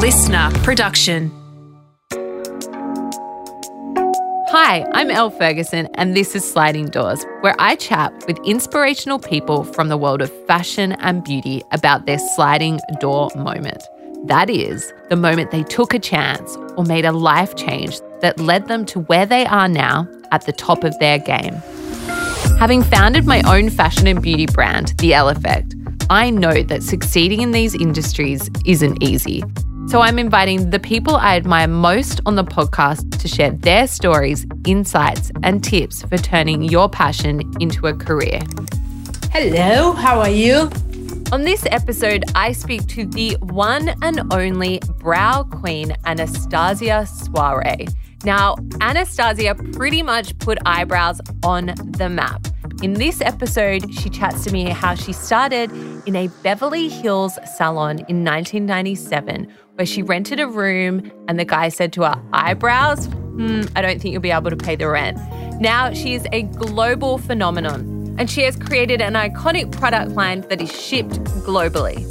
listener production. Hi, I'm Elle Ferguson, and this is Sliding Doors, where I chat with inspirational people from the world of fashion and beauty about their sliding door moment. That is, the moment they took a chance or made a life change that led them to where they are now at the top of their game. Having founded my own fashion and beauty brand, The Elle Effect, I know that succeeding in these industries isn't easy. So I'm inviting the people I admire most on the podcast to share their stories, insights, and tips for turning your passion into a career. Hello, how are you? On this episode, I speak to the one and only brow queen, Anastasia Soare. Now, Anastasia pretty much put eyebrows on the map. In this episode, she chats to me how she started in a Beverly Hills salon in 1997, where she rented a room and the guy said to her, Eyebrows? Hmm, I don't think you'll be able to pay the rent. Now she is a global phenomenon and she has created an iconic product line that is shipped globally.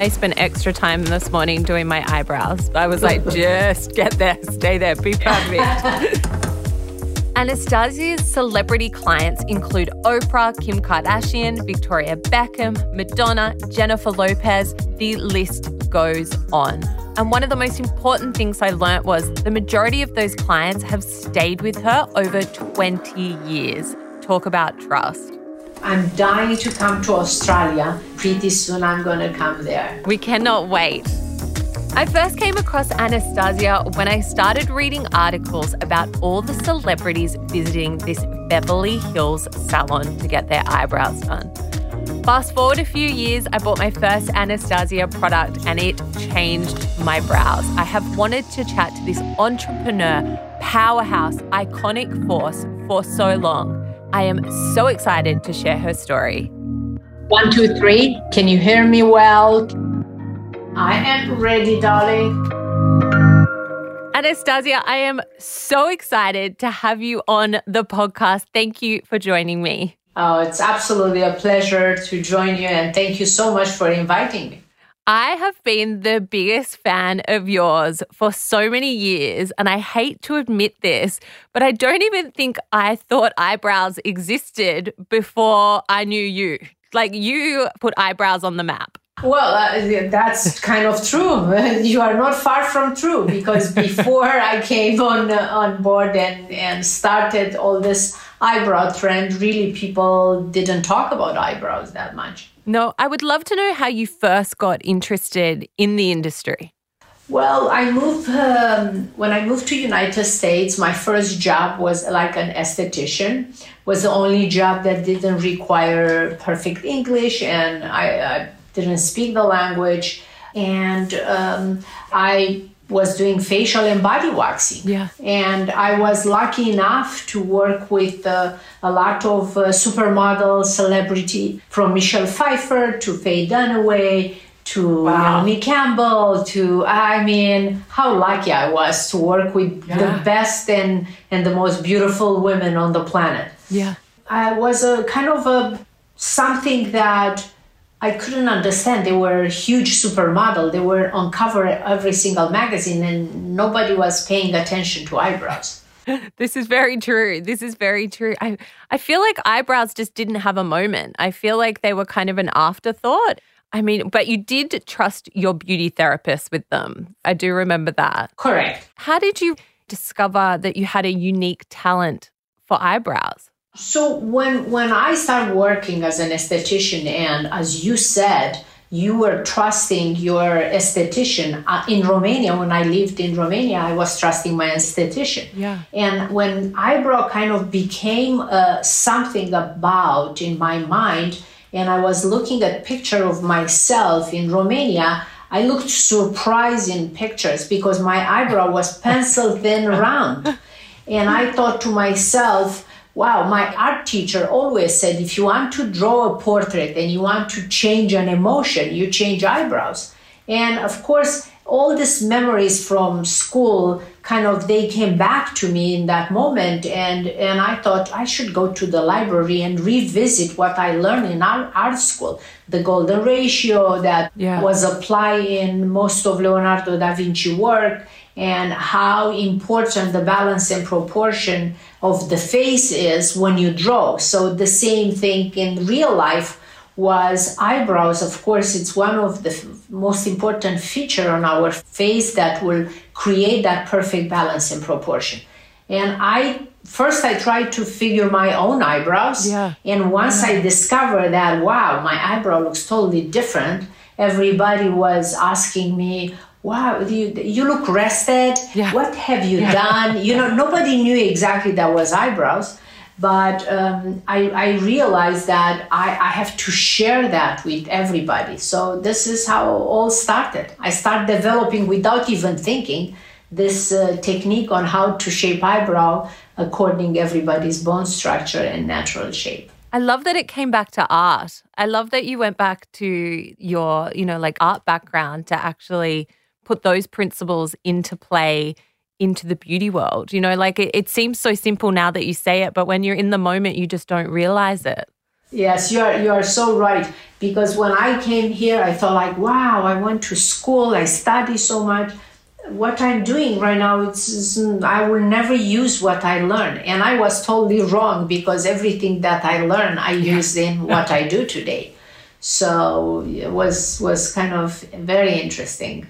I spent extra time this morning doing my eyebrows. I was like, just get there, stay there, be perfect. Anastasia's celebrity clients include Oprah, Kim Kardashian, Victoria Beckham, Madonna, Jennifer Lopez. The list goes on. And one of the most important things I learnt was the majority of those clients have stayed with her over 20 years. Talk about trust. I'm dying to come to Australia. Pretty soon I'm going to come there. We cannot wait. I first came across Anastasia when I started reading articles about all the celebrities visiting this Beverly Hills salon to get their eyebrows done. Fast forward a few years, I bought my first Anastasia product and it changed my brows. I have wanted to chat to this entrepreneur, powerhouse, iconic force for so long. I am so excited to share her story. One, two, three. Can you hear me well? I am ready, darling. Anastasia, I am so excited to have you on the podcast. Thank you for joining me. Oh, it's absolutely a pleasure to join you, and thank you so much for inviting me. I have been the biggest fan of yours for so many years, and I hate to admit this, but I don't even think I thought eyebrows existed before I knew you. Like, you put eyebrows on the map. Well, uh, that's kind of true. You are not far from true because before I came on uh, on board and, and started all this eyebrow trend, really people didn't talk about eyebrows that much. No, I would love to know how you first got interested in the industry. Well, I moved um, when I moved to United States. My first job was like an esthetician. Was the only job that didn't require perfect English, and I, I didn't speak the language. And um, I was doing facial and body waxing. Yeah. And I was lucky enough to work with uh, a lot of uh, supermodel celebrity from Michelle Pfeiffer to Faye Dunaway to wow. Naomi Campbell to I mean how lucky I was to work with yeah. the best and and the most beautiful women on the planet. Yeah. I was a kind of a something that I couldn't understand. They were a huge supermodel. They were on cover every single magazine, and nobody was paying attention to eyebrows. this is very true. This is very true. I I feel like eyebrows just didn't have a moment. I feel like they were kind of an afterthought. I mean, but you did trust your beauty therapist with them. I do remember that. Correct. How did you discover that you had a unique talent for eyebrows? So when when I started working as an esthetician, and as you said, you were trusting your esthetician uh, in Romania. When I lived in Romania, I was trusting my esthetician. Yeah. And when eyebrow kind of became uh, something about in my mind, and I was looking at picture of myself in Romania. I looked surprised in pictures because my eyebrow was pencil thin round. And I thought to myself, wow, my art teacher always said if you want to draw a portrait and you want to change an emotion, you change eyebrows. And of course, all these memories from school kind of they came back to me in that moment and and i thought i should go to the library and revisit what i learned in art, art school the golden ratio that yeah. was applied in most of leonardo da vinci work and how important the balance and proportion of the face is when you draw so the same thing in real life was eyebrows. Of course, it's one of the f- most important feature on our face that will create that perfect balance and proportion. And I first I tried to figure my own eyebrows, yeah. and once yeah. I discovered that wow, my eyebrow looks totally different, everybody was asking me, wow you, you look rested yeah. what have you yeah. done you know nobody knew exactly that was eyebrows but um, I, I realized that I, I have to share that with everybody so this is how all started i started developing without even thinking this uh, technique on how to shape eyebrow according everybody's bone structure and natural shape I love that it came back to art. I love that you went back to your, you know, like art background to actually put those principles into play into the beauty world. You know, like it, it seems so simple now that you say it, but when you're in the moment, you just don't realize it. Yes, you are you are so right. Because when I came here, I thought like, wow, I went to school, I study so much. What I'm doing right now, it's, it's I will never use what I learned, and I was totally wrong because everything that I learned, I use in what I do today. So it was was kind of very interesting.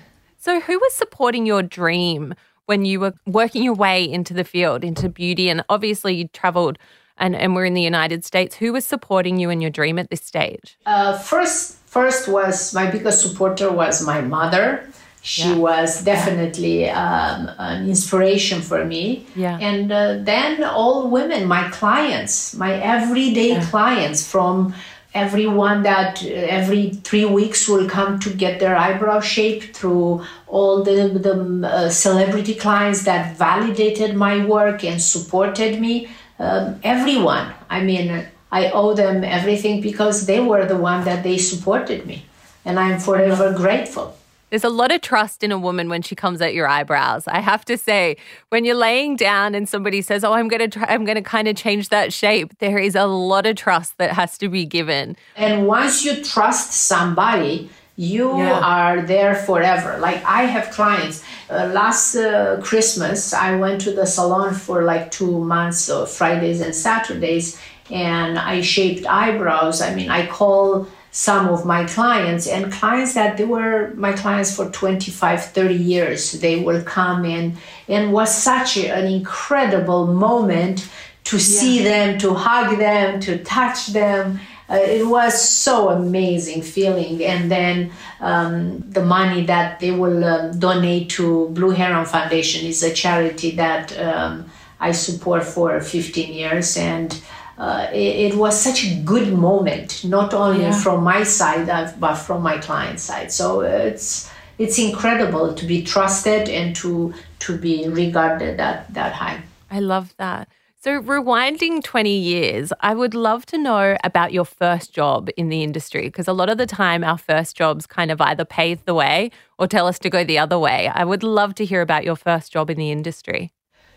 So, who was supporting your dream when you were working your way into the field, into beauty, and obviously you traveled and, and we're in the United States. Who was supporting you in your dream at this stage? Uh, first, first was my biggest supporter was my mother. She yeah. was definitely um, an inspiration for me. Yeah. And uh, then all women, my clients, my everyday yeah. clients from everyone that uh, every three weeks will come to get their eyebrow shaped through all the, the uh, celebrity clients that validated my work and supported me um, everyone i mean i owe them everything because they were the one that they supported me and i'm forever grateful there's a lot of trust in a woman when she comes at your eyebrows. I have to say, when you're laying down and somebody says, "Oh, I'm going to try I'm going to kind of change that shape." There is a lot of trust that has to be given. And once you trust somebody, you yeah. are there forever. Like I have clients. Uh, last uh, Christmas, I went to the salon for like 2 months, so Fridays and Saturdays, and I shaped eyebrows. I mean, I call some of my clients and clients that they were my clients for 25 30 years they will come in and was such an incredible moment to see them to hug them to touch them uh, it was so amazing feeling and then um, the money that they will um, donate to blue heron foundation is a charity that um, i support for 15 years and uh, it, it, was such a good moment, not only yeah. from my side uh, but from my client side. So it's it's incredible to be trusted and to to be regarded that that high. I love that. So rewinding 20 years, I would love to know about your first job in the industry because a lot of the time our first jobs kind of either pave the way or tell us to go the other way. I would love to hear about your first job in the industry.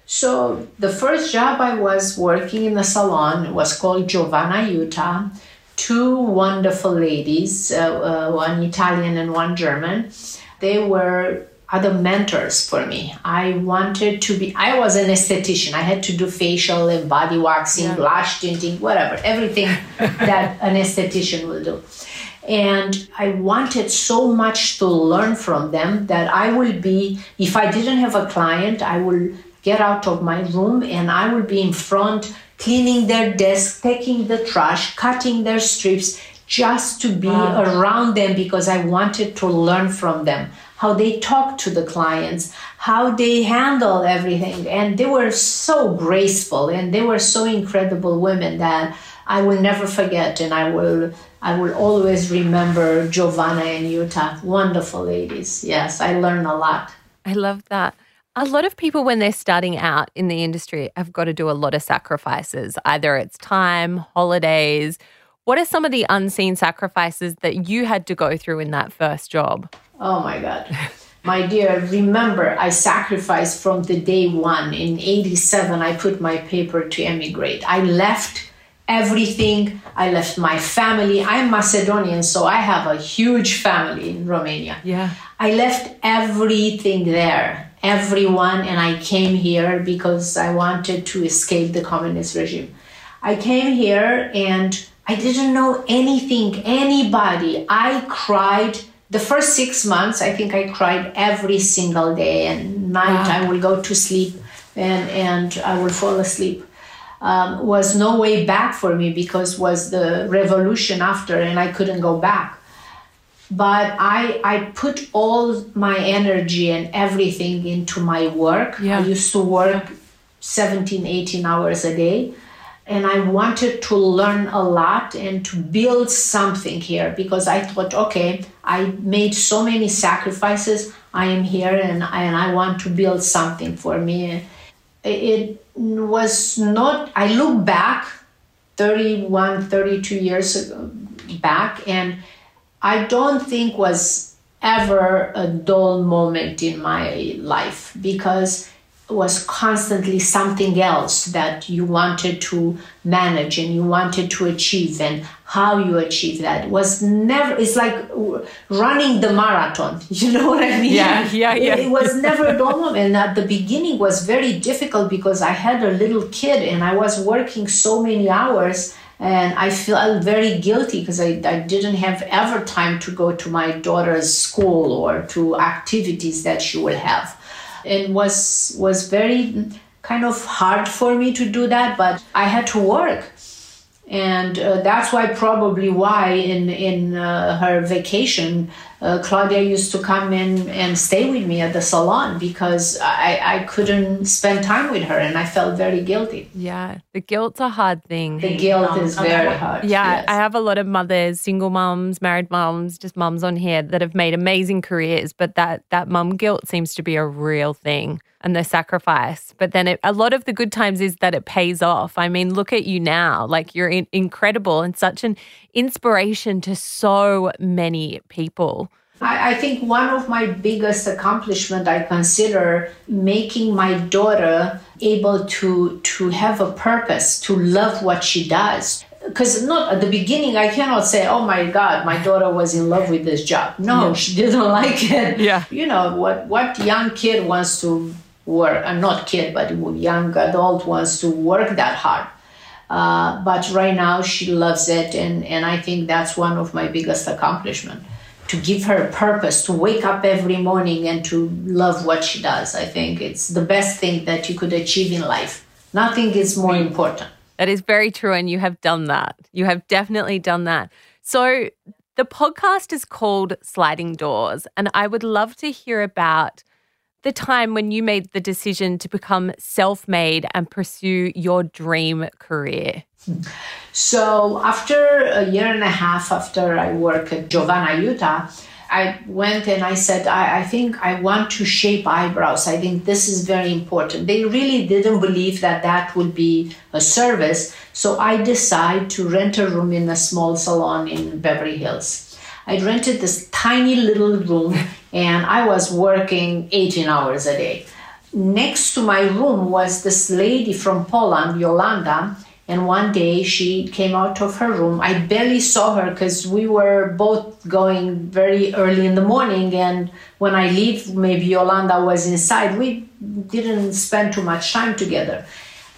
So the first job I was working in the salon was called Giovanna Aiuta. Two wonderful ladies, uh, uh, one Italian and one German. They were other mentors for me. I wanted to be, I was an esthetician. I had to do facial and body waxing, yeah. lash tinting, whatever, everything that an esthetician will do. And I wanted so much to learn from them that I will be, if I didn't have a client, I will get out of my room and I will be in front cleaning their desk, taking the trash, cutting their strips just to be wow. around them because I wanted to learn from them how they talk to the clients, how they handle everything. And they were so graceful and they were so incredible women that I will never forget and I will I will always remember Giovanna and Aiuta. Wonderful ladies. Yes, I learned a lot. I love that. A lot of people, when they're starting out in the industry, have got to do a lot of sacrifices. Either it's time, holidays. What are some of the unseen sacrifices that you had to go through in that first job? Oh my God. My dear, remember, I sacrificed from the day one. In 87, I put my paper to emigrate. I left everything. I left my family. I'm Macedonian, so I have a huge family in Romania. Yeah. I left everything there, everyone, and I came here because I wanted to escape the communist regime. I came here and I didn't know anything, anybody. I cried the first six months. I think I cried every single day, and night wow. I will go to sleep and and I will fall asleep. Um, was no way back for me because was the revolution after, and I couldn't go back. But I I put all my energy and everything into my work. Yeah. I used to work 17, 18 hours a day and I wanted to learn a lot and to build something here because I thought, okay, I made so many sacrifices. I am here and, and I want to build something for me. It was not, I look back 31, 32 years back, and I don't think was ever a dull moment in my life because was constantly something else that you wanted to manage and you wanted to achieve and how you achieve that. Was never it's like running the marathon you know what i mean? Yeah yeah yeah. It, it was never moment. And at the beginning was very difficult because i had a little kid and i was working so many hours and I felt very guilty because I, I didn't have ever time to go to my daughter's school or to activities that she will have it was was very kind of hard for me to do that but i had to work. And uh, that's why probably why in in uh, her vacation uh, Claudia used to come in and stay with me at the salon because I, I couldn't spend time with her and I felt very guilty. Yeah, the guilt's a hard thing. The guilt is very hard. Yeah, yes. I have a lot of mothers, single moms, married moms, just moms on here that have made amazing careers, but that that mum guilt seems to be a real thing and the sacrifice. But then it, a lot of the good times is that it pays off. I mean, look at you now. Like you're in, incredible and such an inspiration to so many people. I, I think one of my biggest accomplishment I consider making my daughter able to to have a purpose, to love what she does. Because not at the beginning i cannot say oh my god my daughter was in love with this job. No yeah. she didn't like it. Yeah. You know what what young kid wants to work i'm not kid but young adult wants to work that hard. Uh, but right now she loves it and, and i think that's one of my biggest accomplishment to give her a purpose to wake up every morning and to love what she does. I think it's the best thing that you could achieve in life. Nothing is more mm. important. That is very true and you have done that. You have definitely done that. So the podcast is called sliding doors and i would love to hear about the time when you made the decision to become self made and pursue your dream career? So, after a year and a half after I worked at Giovanna Aiuta, I went and I said, I, I, think I want to shape eyebrows. I think this is very important. They really didn't believe that that would be a service. So I decided to rent a room in a small salon in Beverly Hills. I rented this tiny little room and I was working 18 hours a day. Next to my room was this lady from Poland, Yolanda, and one day she came out of her room. I barely saw her because we were both going very early in the morning. And when I leave, maybe Yolanda was inside. We didn't spend too much time together.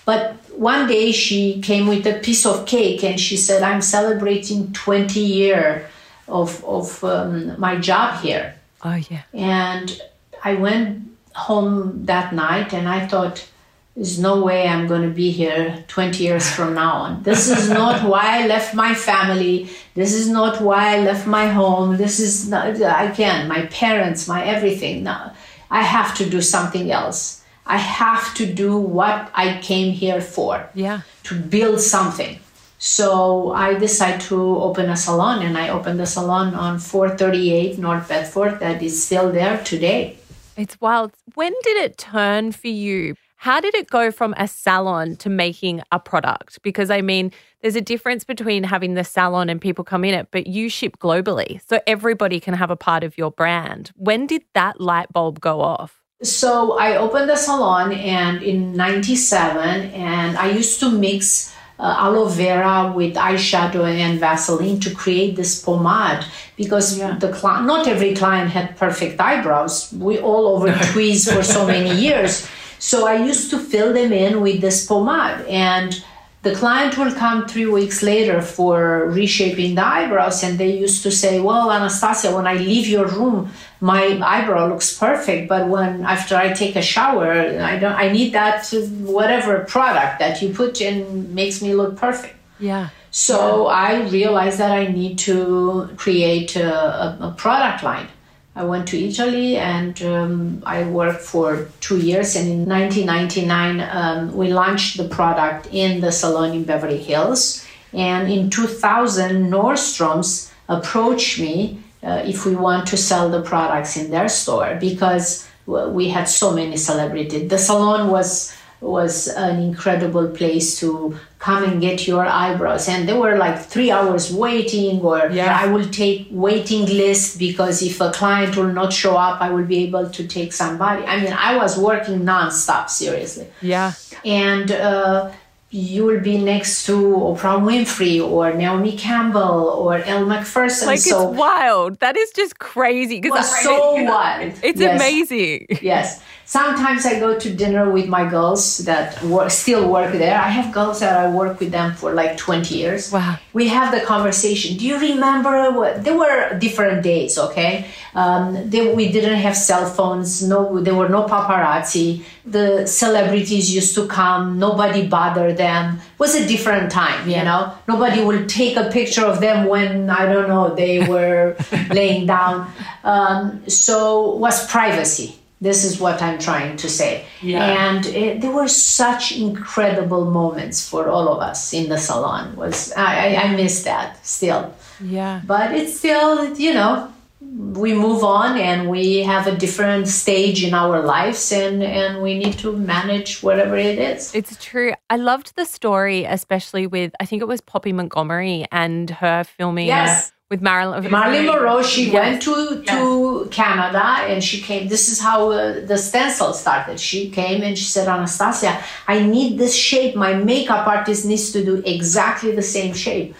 But one day she came with a piece of cake and she said, I'm celebrating 20 year of, of um, my job here. Oh, yeah. And I went home that night and I thought, there's no way I'm going to be here 20 years from now on. This is not why I left my family. This is not why I left my home. This is not, again, my parents, my everything. No, I have to do something else. I have to do what I came here for. Yeah. To build something. So I decided to open a salon, and I opened the salon on 438 North Bedford that is still there today. It's wild. When did it turn for you? How did it go from a salon to making a product? Because I mean, there's a difference between having the salon and people come in it, but you ship globally. So everybody can have a part of your brand. When did that light bulb go off? So I opened the salon and in 97 and I used to mix uh, aloe vera with eyeshadow and Vaseline to create this pomade because yeah. the cli- not every client had perfect eyebrows. We all over tweezed for so many years. So I used to fill them in with this pomade and the client will come three weeks later for reshaping the eyebrows and they used to say well anastasia when i leave your room my eyebrow looks perfect but when after i take a shower i don't i need that whatever product that you put in makes me look perfect yeah so yeah. i realized that i need to create a, a, a product line I went to Italy and um, I worked for two years. And in 1999, um, we launched the product in the salon in Beverly Hills. And in 2000, Nordstrom's approached me uh, if we want to sell the products in their store because we had so many celebrities. The salon was was an incredible place to come and get your eyebrows and there were like three hours waiting or yeah. i will take waiting list because if a client will not show up i will be able to take somebody i mean i was working non-stop seriously yeah and uh, you will be next to Oprah Winfrey or Naomi Campbell or Elle Macpherson. Like so, it's wild. That is just crazy. Because so wild. It's yes. amazing. Yes. Sometimes I go to dinner with my girls that work, still work there. I have girls that I work with them for like 20 years. Wow. We have the conversation. Do you remember what? There were different days, okay? Um, they, we didn't have cell phones. No, there were no paparazzi. The celebrities used to come. Nobody bothered them. It was a different time, you know? Nobody would take a picture of them when, I don't know, they were laying down. Um, so was privacy this is what I'm trying to say. Yeah. And it, there were such incredible moments for all of us in the salon. Was I, I, I miss that still. Yeah. But it's still, you know, we move on and we have a different stage in our lives and and we need to manage whatever it is it's true i loved the story especially with i think it was poppy montgomery and her filming yes with Marilyn. Marilyn Monroe. She yes. went to to yes. Canada and she came. This is how uh, the stencil started. She came and she said, Anastasia, I need this shape. My makeup artist needs to do exactly the same shape.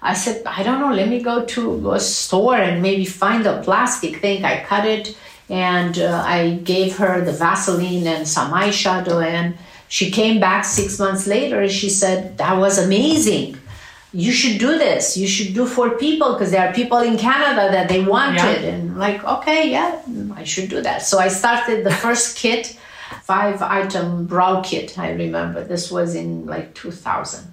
I said, I don't know. Let me go to a store and maybe find a plastic thing. I cut it and uh, I gave her the Vaseline and some eyeshadow and. She came back six months later and she said, That was amazing you should do this you should do for people because there are people in canada that they wanted yeah. and like okay yeah i should do that so i started the first kit five item brow kit i remember this was in like 2000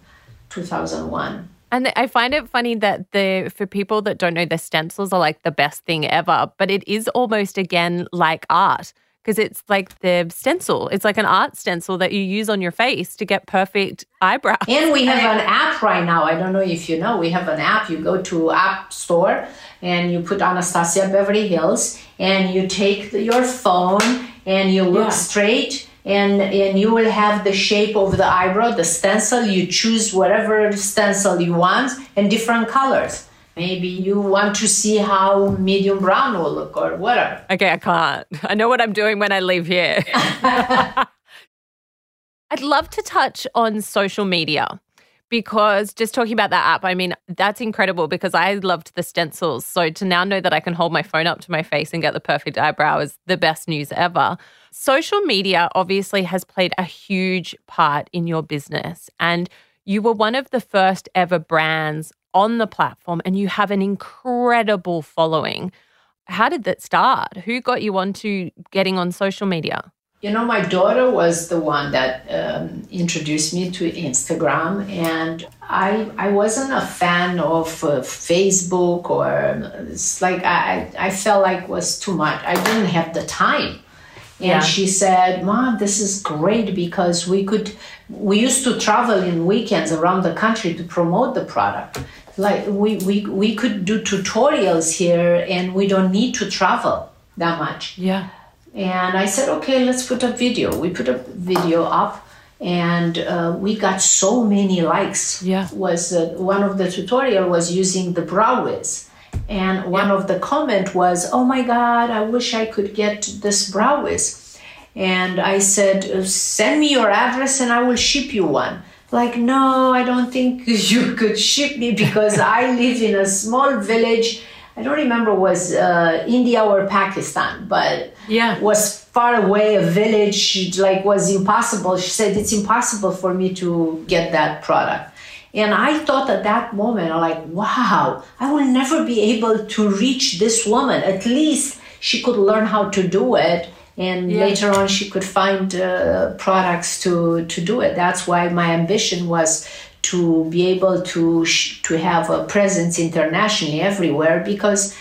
2001 and I find it funny that the for people that don't know the stencils are like the best thing ever, but it is almost again like art because it's like the stencil. It's like an art stencil that you use on your face to get perfect eyebrows. And we have an app right now. I don't know if you know. We have an app. You go to App Store and you put Anastasia Beverly Hills and you take the, your phone and you look yeah. straight and and you will have the shape of the eyebrow, the stencil. You choose whatever stencil you want and different colors. Maybe you want to see how medium brown will look or whatever. Okay, I can't. I know what I'm doing when I leave here. I'd love to touch on social media because just talking about that app, I mean, that's incredible because I loved the stencils. So to now know that I can hold my phone up to my face and get the perfect eyebrow is the best news ever. Social media obviously has played a huge part in your business. And you were one of the first ever brands on the platform and you have an incredible following. How did that start? Who got you onto getting on social media? You know, my daughter was the one that um, introduced me to Instagram, and I I wasn't a fan of uh, Facebook or it's like I I felt like was too much. I didn't have the time. And yeah. she said, Mom, this is great because we could, we used to travel in weekends around the country to promote the product like we, we we could do tutorials here and we don't need to travel that much yeah And I said, okay, let's put a video. We put a video up and uh, we got so many likes. Yeah. Was uh, one of the tutorial was using the brow wiz. And one yeah. of the comment was, oh my God, I wish I could get this brow wiz. And I said, send me your address and I will ship you one. Like no i don't think you could ship me because i live in a small village. I don't remember was uh, india or pakistan but yeah. was far away a village like was impossible. She said it's impossible for me to get that product and i thought at that moment i'm like wow i will never be able to reach this woman. At least she could learn how to do it and yeah. later on she could find uh, products to to do it. That's why my ambition was to be able to sh- to have a presence internationally everywhere because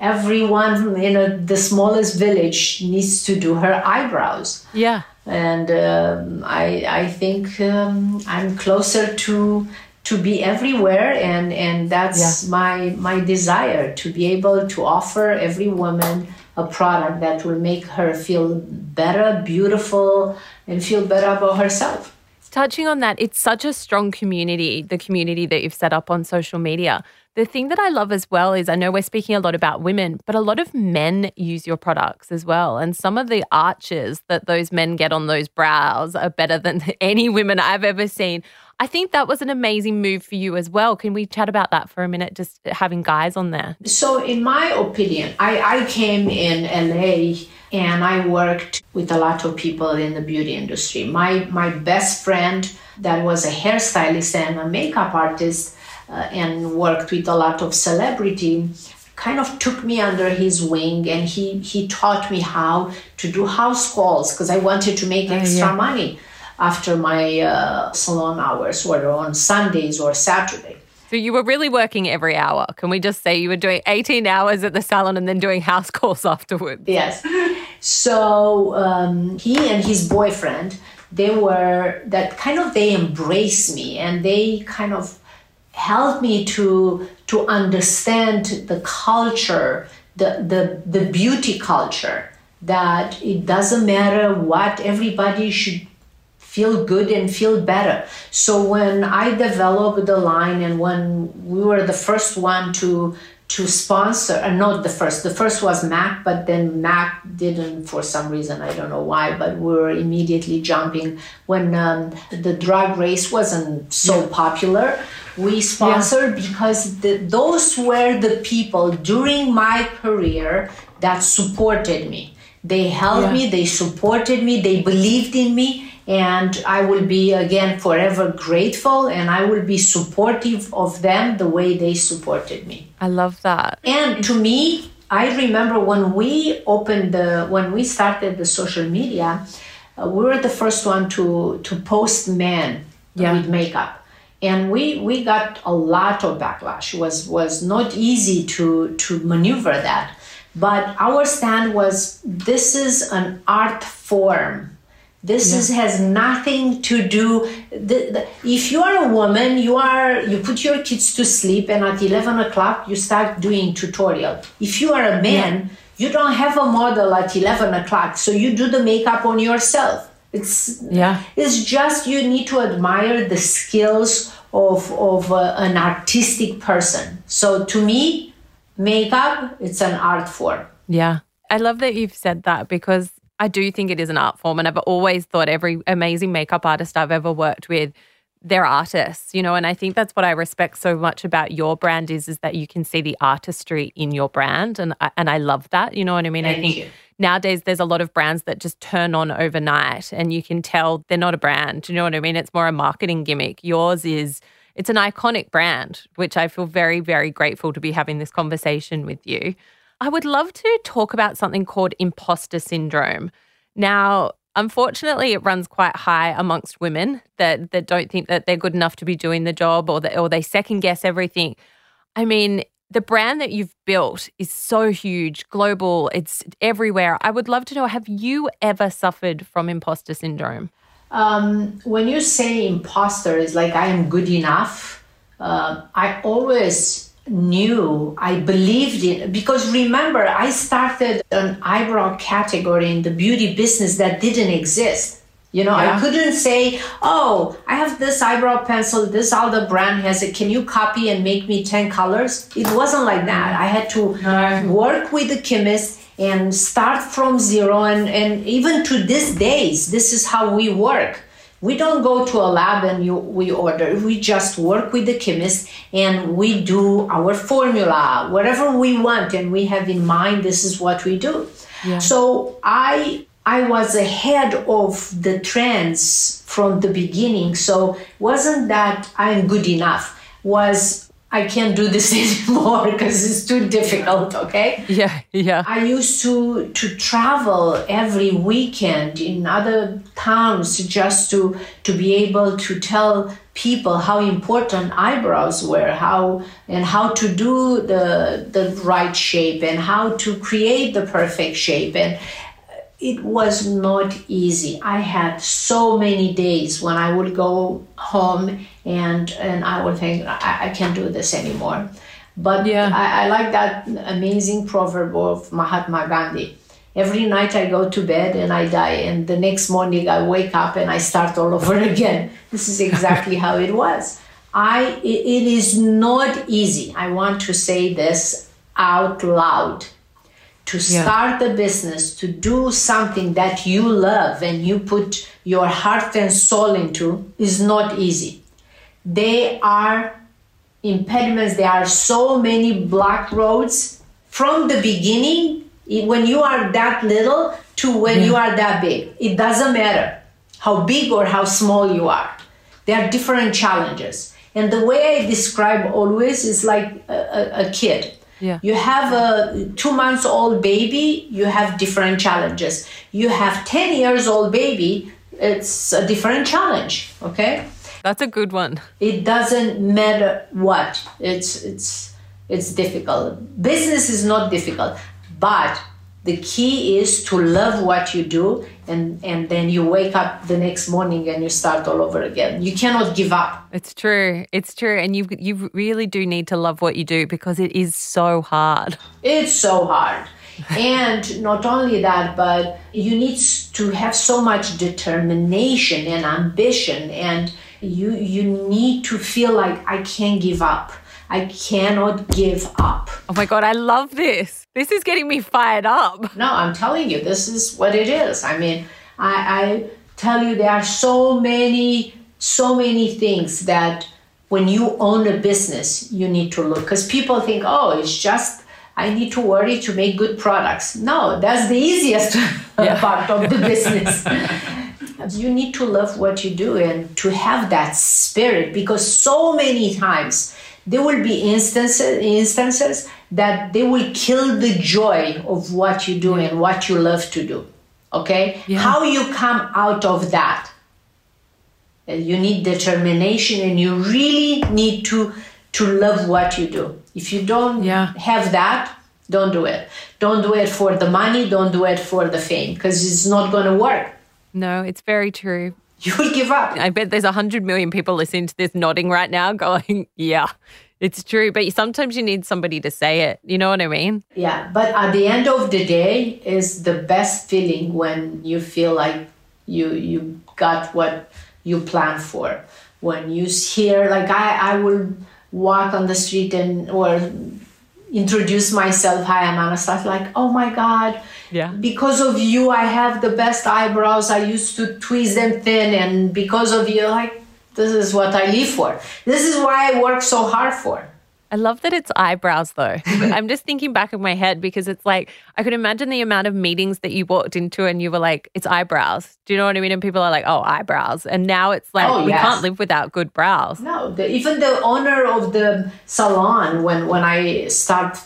everyone in a, the smallest village needs to do her eyebrows. Yeah. And um, I I think um, I'm closer to to be everywhere and and that's yeah. my my desire to be able to offer every woman a product that will make her feel better, beautiful, and feel better about herself. Touching on that, it's such a strong community, the community that you've set up on social media. The thing that I love as well is I know we're speaking a lot about women, but a lot of men use your products as well. And some of the arches that those men get on those brows are better than any women I've ever seen. I think that was an amazing move for you as well. Can we chat about that for a minute, just having guys on there? So, in my opinion, I, I came in LA and I worked with a lot of people in the beauty industry. My, my best friend, that was a hairstylist and a makeup artist, uh, and worked with a lot of celebrity kind of took me under his wing and he he taught me how to do house calls because I wanted to make extra yeah. money after my uh, salon hours, whether on Sundays or Saturday. So you were really working every hour. Can we just say you were doing 18 hours at the salon and then doing house calls afterwards? Yes. So um, he and his boyfriend, they were that kind of they embraced me and they kind of helped me to to understand the culture, the the the beauty culture. That it doesn't matter what everybody should feel good and feel better. So when I developed the line and when we were the first one to to sponsor, and uh, not the first. The first was Mac, but then Mac didn't for some reason. I don't know why, but we were immediately jumping when um, the drag race wasn't so popular. We sponsored yeah. because the, those were the people during my career that supported me. They helped yeah. me, they supported me, they believed in me, and I will be again forever grateful and I will be supportive of them the way they supported me. I love that. And to me, I remember when we opened the when we started the social media, uh, we were the first one to to post men yeah. with makeup. And we we got a lot of backlash. It was was not easy to to maneuver that. But our stand was this is an art form this yeah. is, has nothing to do. The, the, if you are a woman, you are you put your kids to sleep, and at eleven o'clock you start doing tutorial. If you are a man, yeah. you don't have a model at eleven o'clock, so you do the makeup on yourself. It's yeah. It's just you need to admire the skills of of uh, an artistic person. So to me, makeup it's an art form. Yeah, I love that you've said that because I do think it is an art form. And I've always thought every amazing makeup artist I've ever worked with, they're artists, you know, and I think that's what I respect so much about your brand is is that you can see the artistry in your brand and I, and I love that, you know what I mean? Thank I think you. nowadays there's a lot of brands that just turn on overnight and you can tell they're not a brand, you know what I mean? It's more a marketing gimmick. Yours is it's an iconic brand, which I feel very very grateful to be having this conversation with you. I would love to talk about something called imposter syndrome. Now, unfortunately, it runs quite high amongst women that, that don't think that they're good enough to be doing the job or, that, or they second guess everything. I mean, the brand that you've built is so huge, global, it's everywhere. I would love to know have you ever suffered from imposter syndrome? Um, when you say imposter is like I am good enough, uh, I always knew, I believed in, because remember, I started an eyebrow category in the beauty business that didn't exist. You know, yeah. I couldn't say, oh, I have this eyebrow pencil, this other brand has it. Can you copy and make me 10 colors? It wasn't like that. I had to no. work with the chemist and start from zero. And, and even to this days, this is how we work. We don't go to a lab and you, we order. We just work with the chemist and we do our formula, whatever we want, and we have in mind this is what we do. Yeah. So I I was ahead of the trends from the beginning. So wasn't that I'm good enough. Was I can't do this anymore because it's too difficult, okay? Yeah, yeah. I used to to travel every weekend in other towns just to to be able to tell people how important eyebrows were, how and how to do the the right shape and how to create the perfect shape and it was not easy. I had so many days when I would go home and and I would think I, I can't do this anymore. But yeah. I, I like that amazing proverb of Mahatma Gandhi. Every night I go to bed and I die, and the next morning I wake up and I start all over again. This is exactly how it was. I it, it is not easy. I want to say this out loud to start yeah. a business, to do something that you love and you put your heart and soul into is not easy. They are impediments, there are so many black roads from the beginning, when you are that little to when yeah. you are that big. It doesn't matter how big or how small you are, there are different challenges. And the way I describe always is like a, a, a kid yeah. You have a two months old baby, you have different challenges. You have 10 years old baby, it's a different challenge. Okay. That's a good one. It doesn't matter what. It's it's it's difficult. Business is not difficult, but the key is to love what you do and and then you wake up the next morning and you start all over again. You cannot give up. It's true. It's true. And you you really do need to love what you do because it is so hard. It's so hard. And not only that but you need to have so much determination and ambition and you you need to feel like i can't give up I cannot give up. Oh my God, I love this. This is getting me fired up. No, I'm telling you, this is what it is. I mean, I, I tell you, there are so many, so many things that when you own a business, you need to look. Because people think, oh, it's just I need to worry to make good products. No, that's the easiest yeah. part of the business. you need to love what you do and to have that spirit because so many times there will be instances instances that they will kill the joy of what you do and what you love to do okay? Yeah. how you come out of that? You need determination and you really need to to love what you do. If you don't yeah. have that don't do it. Don't do it for the money don't do it for the fame because it's not going to work. No it's very true you would give up. I bet there's 100 million people listening to this nodding right now going, yeah, it's true. But sometimes you need somebody to say it. You know what I mean? Yeah. But at the end of the day is the best feeling when you feel like you you got what you planned for. When you hear like I, I will walk on the street and or introduce myself. Hi, I'm Anastasia. Like, oh my God. Yeah. Because of you, I have the best eyebrows. I used to tweeze them thin, and because of you, like, this is what I live for. This is why I work so hard for. I love that it's eyebrows though. I'm just thinking back of my head because it's like I could imagine the amount of meetings that you walked into and you were like, it's eyebrows. Do you know what I mean? And people are like, oh, eyebrows. And now it's like oh, we yes. can't live without good brows. No, the, even the owner of the salon when when I started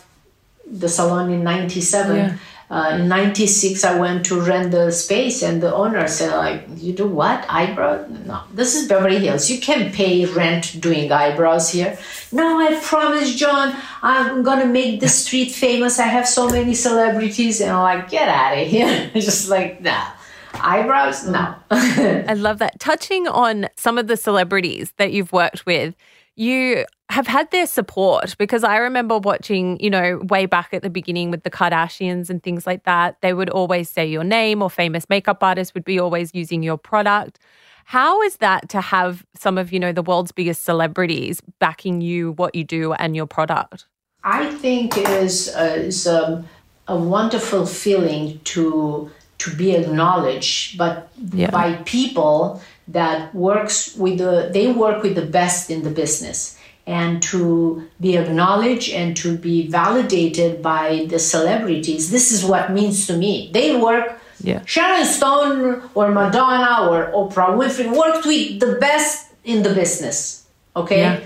the salon in '97. Yeah uh, in 96 i went to rent the space and the owner said like you do what? Eyebrow? No. This is beverly hills. You can't pay rent doing eyebrows here. No i promise john i'm gonna make the street famous. I have so many celebrities and i'm like get out of here. Just like nah eyebrows? No. I love that. Touching on some of the celebrities that you've worked with you have had their support because I remember watching, you know, way back at the beginning with the Kardashians and things like that. They would always say your name or famous makeup artists would be always using your product. How is that to have some of, you know, the world's biggest celebrities backing you, what you do, and your product? I think it is, uh, is um, a wonderful feeling to to be acknowledged, but yeah. by people that works with the they work with the best in the business. And to be acknowledged and to be validated by the celebrities this is what means to me. They work. Yeah. sharon stone or madonna or oprah winfrey worked with the best in the business okay? Yeah.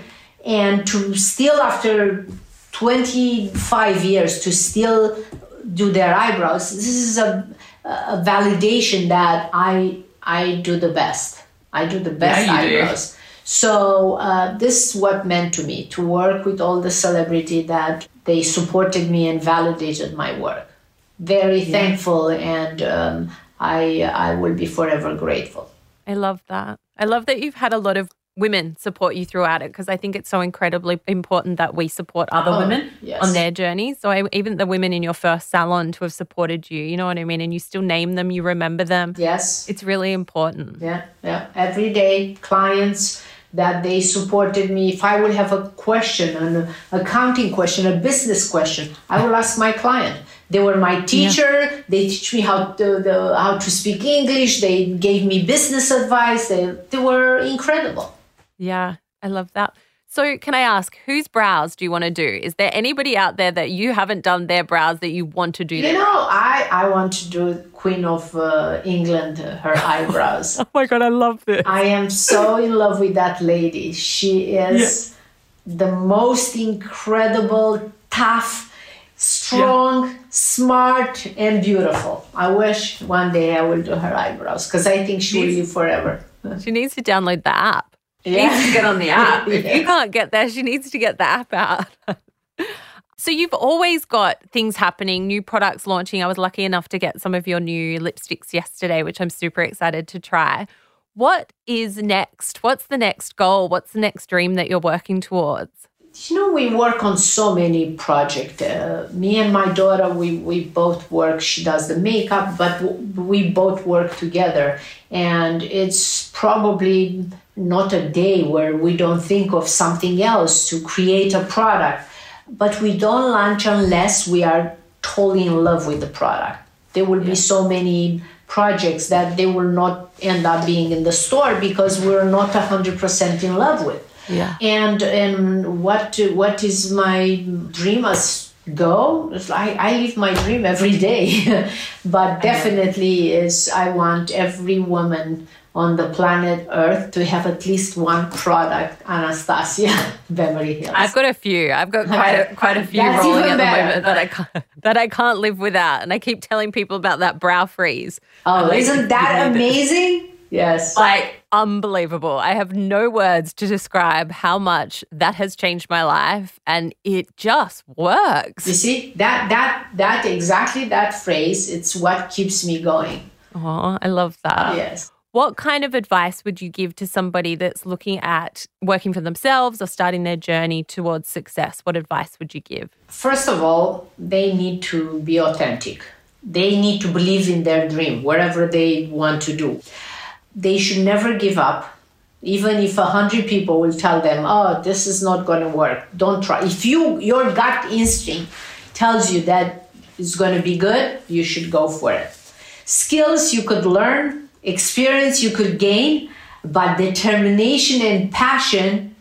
and to still after 25 years to still do their eyebrows this is a, a validation that i i do the best I do the best yeah, eyebrows. Do. So uh, this is what meant to me to work with all the celebrity that they supported me and validated my work. Very yeah. thankful, and um, I I will be forever grateful. I love that. I love that you've had a lot of women support you throughout it because I think it's so incredibly important that we support other oh, women yes. on their journey. So I, even the women in your first salon to have supported you, you know what I mean, and you still name them, you remember them. Yes, it's really important. Yeah, yeah. Every day, clients that they supported me. If I would have a question, an accounting question, a business question, I will ask my client. They were my teacher. Yeah. They teach me how to the, how to speak English. They gave me business advice. They they were incredible. Yeah, I love that. So, can I ask, whose brows do you want to do? Is there anybody out there that you haven't done their brows that you want to do? You know, I, I want to do Queen of uh, England, uh, her eyebrows. oh my God, I love this. I am so in love with that lady. She is yeah. the most incredible, tough, strong, yeah. smart, and beautiful. I wish one day I will do her eyebrows because I think she will live forever. She needs to download the app. Yeah. needs to get on the app. If you can't get there, she needs to get the app out. so you've always got things happening, new products launching. I was lucky enough to get some of your new lipsticks yesterday, which I'm super excited to try. What is next? What's the next goal? What's the next dream that you're working towards? You know, we work on so many projects. Uh, me and my daughter, we, we both work. She does the makeup, but we both work together. And it's probably not a day where we don't think of something else to create a product. But we don't launch unless we are totally in love with the product. There will yeah. be so many projects that they will not end up being in the store because we're not 100% in love with. Yeah. And and what what is my dream as go? I, I live my dream every day, but definitely is I want every woman on the planet Earth to have at least one product, Anastasia Beverly Hills. I've got a few. I've got quite a, quite a few rolling at the moment that I can't, that I can't live without, and I keep telling people about that brow freeze. Oh, isn't that amazing? Yes. Like unbelievable. I have no words to describe how much that has changed my life and it just works. You see, that that that exactly that phrase, it's what keeps me going. Oh, I love that. Yes. What kind of advice would you give to somebody that's looking at working for themselves or starting their journey towards success? What advice would you give? First of all, they need to be authentic. They need to believe in their dream, whatever they want to do they should never give up even if a hundred people will tell them oh this is not going to work don't try if you your gut instinct tells you that it's going to be good you should go for it skills you could learn experience you could gain but determination and passion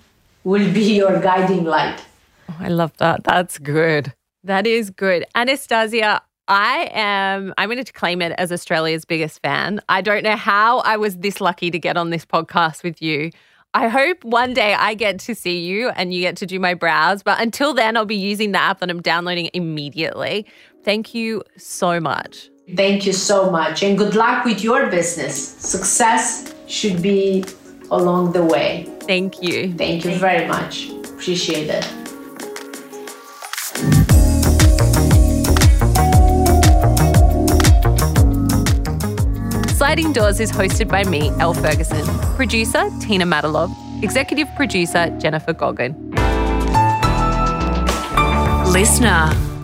will be your guiding light oh, i love that that's good that is good anastasia I am, I'm going to claim it as Australia's biggest fan. I don't know how I was this lucky to get on this podcast with you. I hope one day I get to see you and you get to do my brows. But until then, I'll be using the app that I'm downloading immediately. Thank you so much. Thank you so much. And good luck with your business. Success should be along the way. Thank you. Thank you very much. Appreciate it. Sliding Doors is hosted by me, Elle Ferguson, producer Tina Matalov, Executive producer Jennifer Goggin. LiSTNR.